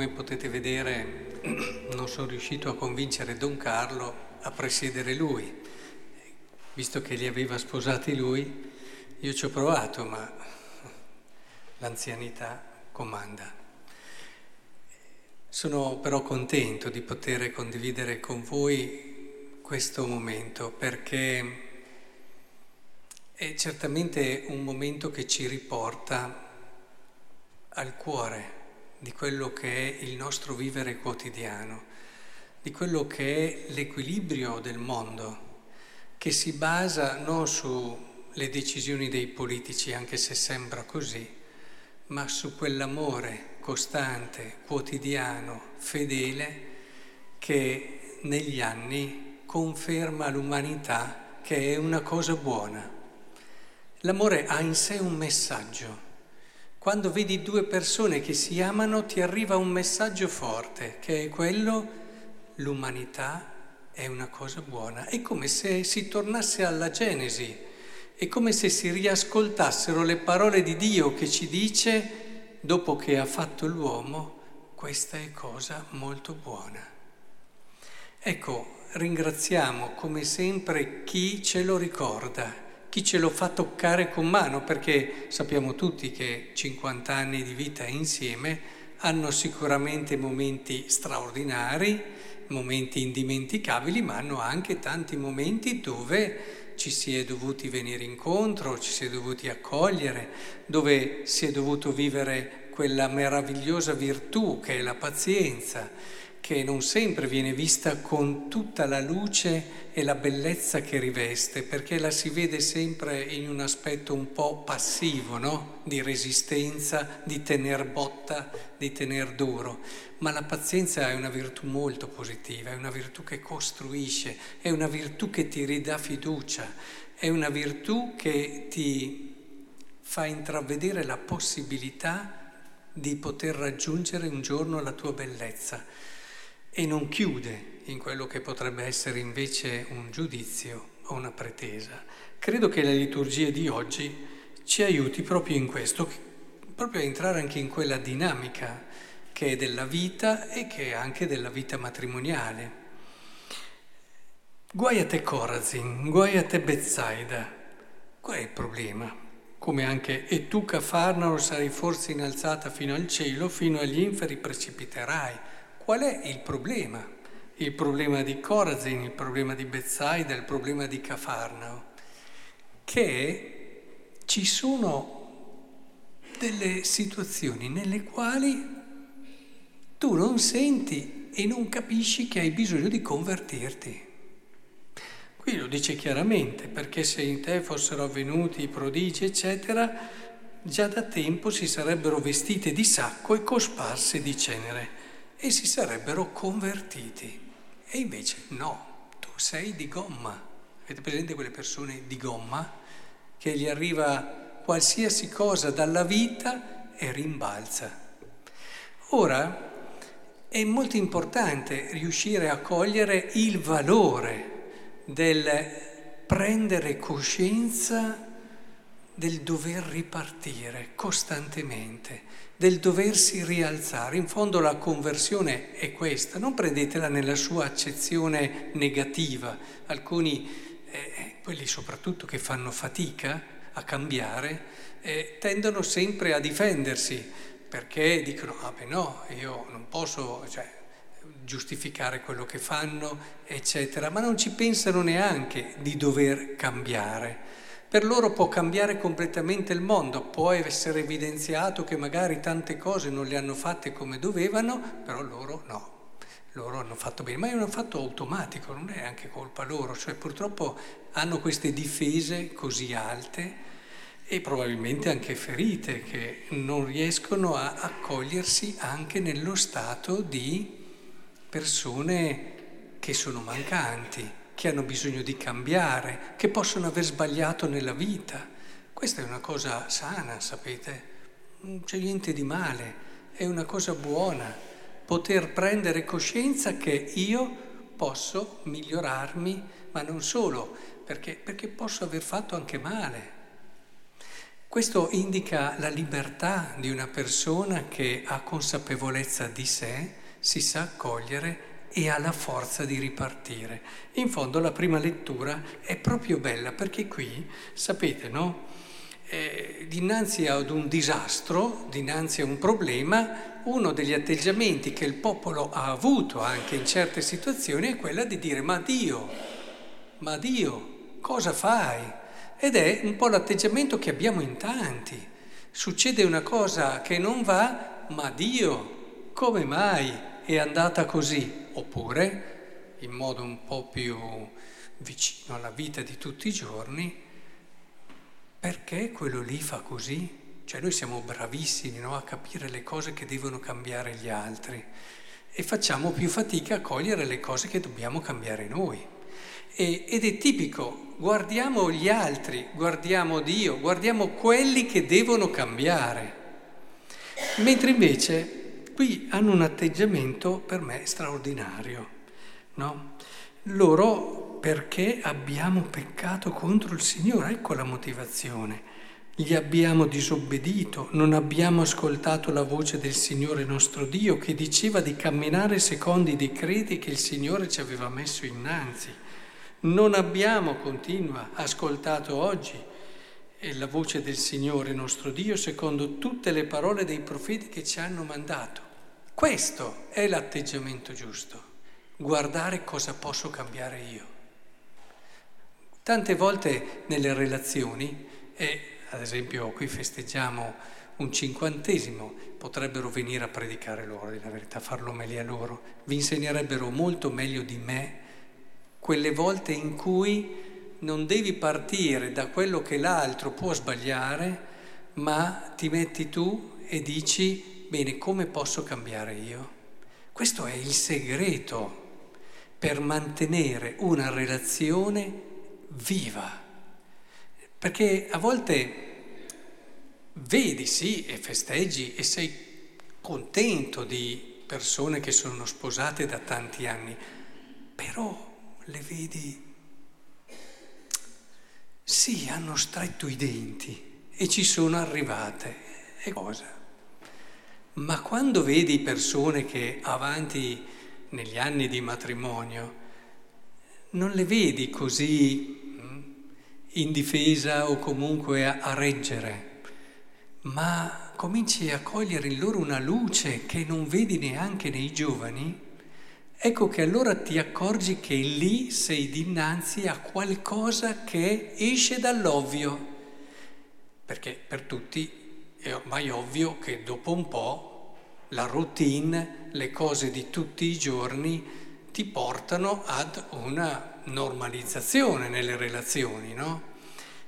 come potete vedere non sono riuscito a convincere Don Carlo a presiedere lui. Visto che li aveva sposati lui, io ci ho provato, ma l'anzianità comanda. Sono però contento di poter condividere con voi questo momento perché è certamente un momento che ci riporta al cuore di quello che è il nostro vivere quotidiano, di quello che è l'equilibrio del mondo, che si basa non sulle decisioni dei politici, anche se sembra così, ma su quell'amore costante, quotidiano, fedele, che negli anni conferma l'umanità che è una cosa buona. L'amore ha in sé un messaggio quando vedi due persone che si amano ti arriva un messaggio forte, che è quello, l'umanità è una cosa buona. È come se si tornasse alla Genesi, è come se si riascoltassero le parole di Dio che ci dice, dopo che ha fatto l'uomo, questa è cosa molto buona. Ecco, ringraziamo come sempre chi ce lo ricorda chi ce lo fa toccare con mano, perché sappiamo tutti che 50 anni di vita insieme hanno sicuramente momenti straordinari, momenti indimenticabili, ma hanno anche tanti momenti dove ci si è dovuti venire incontro, ci si è dovuti accogliere, dove si è dovuto vivere quella meravigliosa virtù che è la pazienza che non sempre viene vista con tutta la luce e la bellezza che riveste, perché la si vede sempre in un aspetto un po' passivo, no? Di resistenza, di tener botta, di tener duro. Ma la pazienza è una virtù molto positiva, è una virtù che costruisce, è una virtù che ti ridà fiducia, è una virtù che ti fa intravedere la possibilità di poter raggiungere un giorno la tua bellezza e non chiude in quello che potrebbe essere invece un giudizio o una pretesa. Credo che la liturgia di oggi ci aiuti proprio in questo, proprio a entrare anche in quella dinamica che è della vita e che è anche della vita matrimoniale. Guai a te Corazin, guai a te Bezzaida. Qual è il problema? Come anche e tu Cafarnao sarai forse innalzata fino al cielo, fino agli inferi precipiterai. Qual è il problema? Il problema di Corazin, il problema di Bethsaida, il problema di Cafarnao, che ci sono delle situazioni nelle quali tu non senti e non capisci che hai bisogno di convertirti. Qui lo dice chiaramente, perché se in te fossero avvenuti i prodigi, eccetera, già da tempo si sarebbero vestite di sacco e cosparse di cenere e si sarebbero convertiti. E invece no, tu sei di gomma. Avete presente quelle persone di gomma che gli arriva qualsiasi cosa dalla vita e rimbalza? Ora è molto importante riuscire a cogliere il valore del prendere coscienza del dover ripartire costantemente, del doversi rialzare. In fondo la conversione è questa, non prendetela nella sua accezione negativa. Alcuni, eh, quelli soprattutto che fanno fatica a cambiare, eh, tendono sempre a difendersi perché dicono, ah beh no, io non posso cioè, giustificare quello che fanno, eccetera, ma non ci pensano neanche di dover cambiare. Per loro può cambiare completamente il mondo, può essere evidenziato che magari tante cose non le hanno fatte come dovevano, però loro no. Loro hanno fatto bene, ma è un fatto automatico, non è anche colpa loro, cioè purtroppo hanno queste difese così alte e probabilmente anche ferite che non riescono a accogliersi anche nello stato di persone che sono mancanti che hanno bisogno di cambiare, che possono aver sbagliato nella vita. Questa è una cosa sana, sapete? Non c'è niente di male, è una cosa buona poter prendere coscienza che io posso migliorarmi, ma non solo, perché, perché posso aver fatto anche male. Questo indica la libertà di una persona che ha consapevolezza di sé, si sa accogliere e ha la forza di ripartire. In fondo la prima lettura è proprio bella perché qui, sapete, no? Eh, dinanzi ad un disastro, dinanzi a un problema, uno degli atteggiamenti che il popolo ha avuto anche in certe situazioni è quella di dire ma Dio, ma Dio, cosa fai? Ed è un po' l'atteggiamento che abbiamo in tanti. Succede una cosa che non va, ma Dio, come mai è andata così? Oppure, in modo un po' più vicino alla vita di tutti i giorni, perché quello lì fa così? Cioè noi siamo bravissimi no? a capire le cose che devono cambiare gli altri e facciamo più fatica a cogliere le cose che dobbiamo cambiare noi. E, ed è tipico, guardiamo gli altri, guardiamo Dio, guardiamo quelli che devono cambiare. Mentre invece qui hanno un atteggiamento per me straordinario, no? Loro perché abbiamo peccato contro il Signore, ecco la motivazione gli abbiamo disobbedito, non abbiamo ascoltato la voce del Signore nostro Dio che diceva di camminare secondo i decreti che il Signore ci aveva messo innanzi. Non abbiamo, continua, ascoltato oggi la voce del Signore nostro Dio secondo tutte le parole dei profeti che ci hanno mandato. Questo è l'atteggiamento giusto, guardare cosa posso cambiare io. Tante volte nelle relazioni, e ad esempio qui festeggiamo un cinquantesimo, potrebbero venire a predicare loro, di la verità, farlo meglio a loro, vi insegnerebbero molto meglio di me quelle volte in cui non devi partire da quello che l'altro può sbagliare, ma ti metti tu e dici, bene, come posso cambiare io? Questo è il segreto per mantenere una relazione viva. Perché a volte vedi sì e festeggi e sei contento di persone che sono sposate da tanti anni, però le vedi, sì, hanno stretto i denti e ci sono arrivate. E cosa? Ma quando vedi persone che avanti negli anni di matrimonio, non le vedi così in difesa o comunque a, a reggere, ma cominci a cogliere in loro una luce che non vedi neanche nei giovani, ecco che allora ti accorgi che lì sei dinanzi a qualcosa che esce dall'ovvio, perché per tutti è ormai ovvio che dopo un po' la routine, le cose di tutti i giorni ti portano ad una normalizzazione nelle relazioni, no?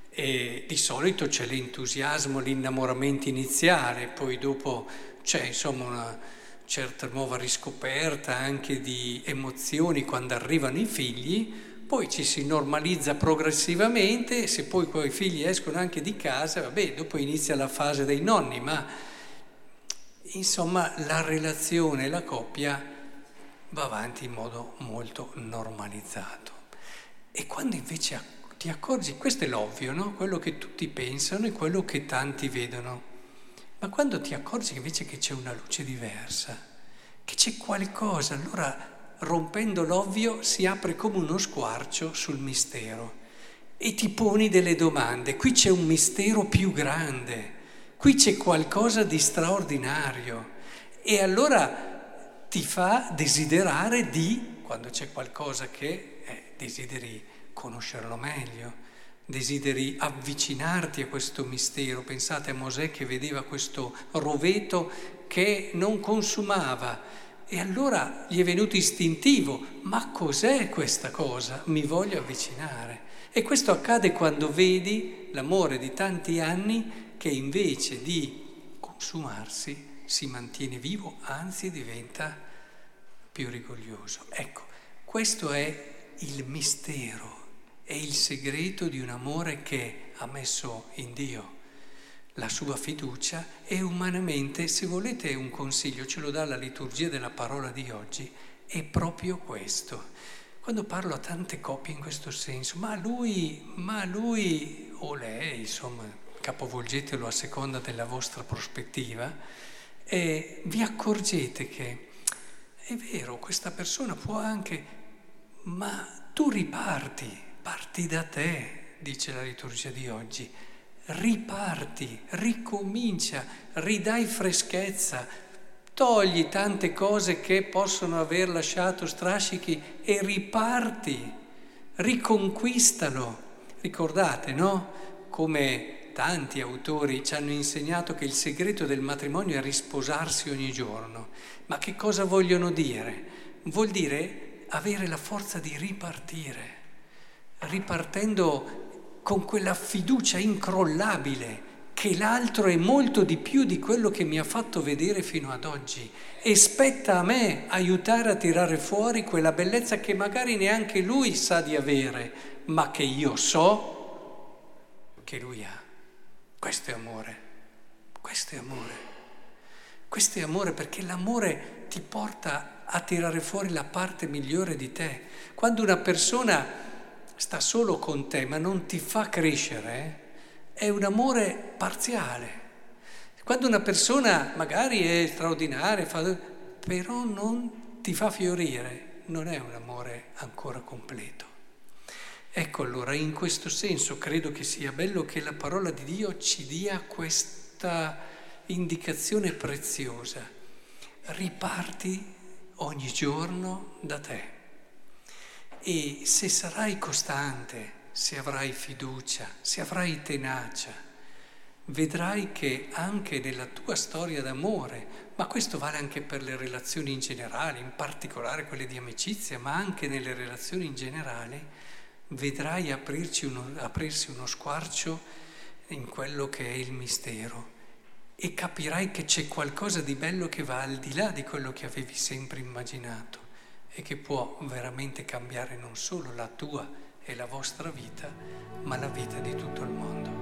E di solito c'è l'entusiasmo, l'innamoramento iniziale, poi dopo c'è insomma una certa nuova riscoperta anche di emozioni quando arrivano i figli, poi ci si normalizza progressivamente, se poi quei figli escono anche di casa, vabbè, dopo inizia la fase dei nonni, ma insomma la relazione, la coppia va avanti in modo molto normalizzato. E quando invece ti accorgi, questo è l'ovvio, no? quello che tutti pensano e quello che tanti vedono, ma quando ti accorgi invece che c'è una luce diversa, che c'è qualcosa, allora rompendo l'ovvio si apre come uno squarcio sul mistero e ti poni delle domande. Qui c'è un mistero più grande, qui c'è qualcosa di straordinario e allora ti fa desiderare di, quando c'è qualcosa che desideri conoscerlo meglio, desideri avvicinarti a questo mistero. Pensate a Mosè che vedeva questo roveto che non consumava e allora gli è venuto istintivo, ma cos'è questa cosa? Mi voglio avvicinare. E questo accade quando vedi l'amore di tanti anni che invece di consumarsi si mantiene vivo, anzi diventa più rigoglioso. Ecco, questo è il mistero e il segreto di un amore che ha messo in Dio la sua fiducia e umanamente, se volete un consiglio, ce lo dà la liturgia della parola di oggi, è proprio questo. Quando parlo a tante coppie in questo senso, ma lui, ma lui o lei, insomma, capovolgetelo a seconda della vostra prospettiva, e vi accorgete che è vero, questa persona può anche, ma tu riparti, parti da te, dice la liturgia di oggi, riparti, ricomincia, ridai freschezza, togli tante cose che possono aver lasciato strascichi e riparti, riconquistalo. Ricordate, no? Come tanti autori ci hanno insegnato che il segreto del matrimonio è risposarsi ogni giorno. Ma che cosa vogliono dire? Vuol dire avere la forza di ripartire, ripartendo con quella fiducia incrollabile che l'altro è molto di più di quello che mi ha fatto vedere fino ad oggi e spetta a me aiutare a tirare fuori quella bellezza che magari neanche lui sa di avere, ma che io so che lui ha. Questo è amore, questo è amore, questo è amore perché l'amore ti porta a tirare fuori la parte migliore di te. Quando una persona sta solo con te ma non ti fa crescere, è un amore parziale. Quando una persona magari è straordinaria, fa, però non ti fa fiorire, non è un amore ancora completo. Ecco allora, in questo senso credo che sia bello che la parola di Dio ci dia questa indicazione preziosa. Riparti ogni giorno da te e se sarai costante, se avrai fiducia, se avrai tenacia, vedrai che anche nella tua storia d'amore, ma questo vale anche per le relazioni in generale, in particolare quelle di amicizia, ma anche nelle relazioni in generale, vedrai uno, aprirsi uno squarcio in quello che è il mistero e capirai che c'è qualcosa di bello che va al di là di quello che avevi sempre immaginato e che può veramente cambiare non solo la tua e la vostra vita, ma la vita di tutto il mondo.